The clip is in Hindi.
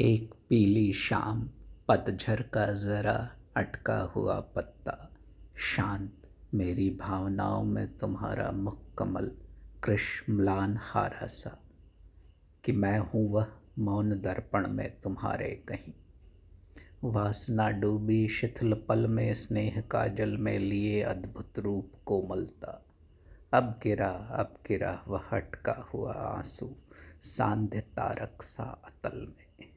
एक पीली शाम, पतझर का जरा अटका हुआ पत्ता। शांत, मेरी भावनाओं में तुम्हारा मुख कमल कृष्ण म्लान हारा सा, कि मैं हूँ वह मौन दर्पण में तुम्हारे कहीं। वासना डूबी शिथिल पल में स्नेह का जल में लिए अद्भुत रूप कोमलता। अब गिरा अब गिरा वह हटका हुआ आँसू, सांध्य तारक सा अतल में।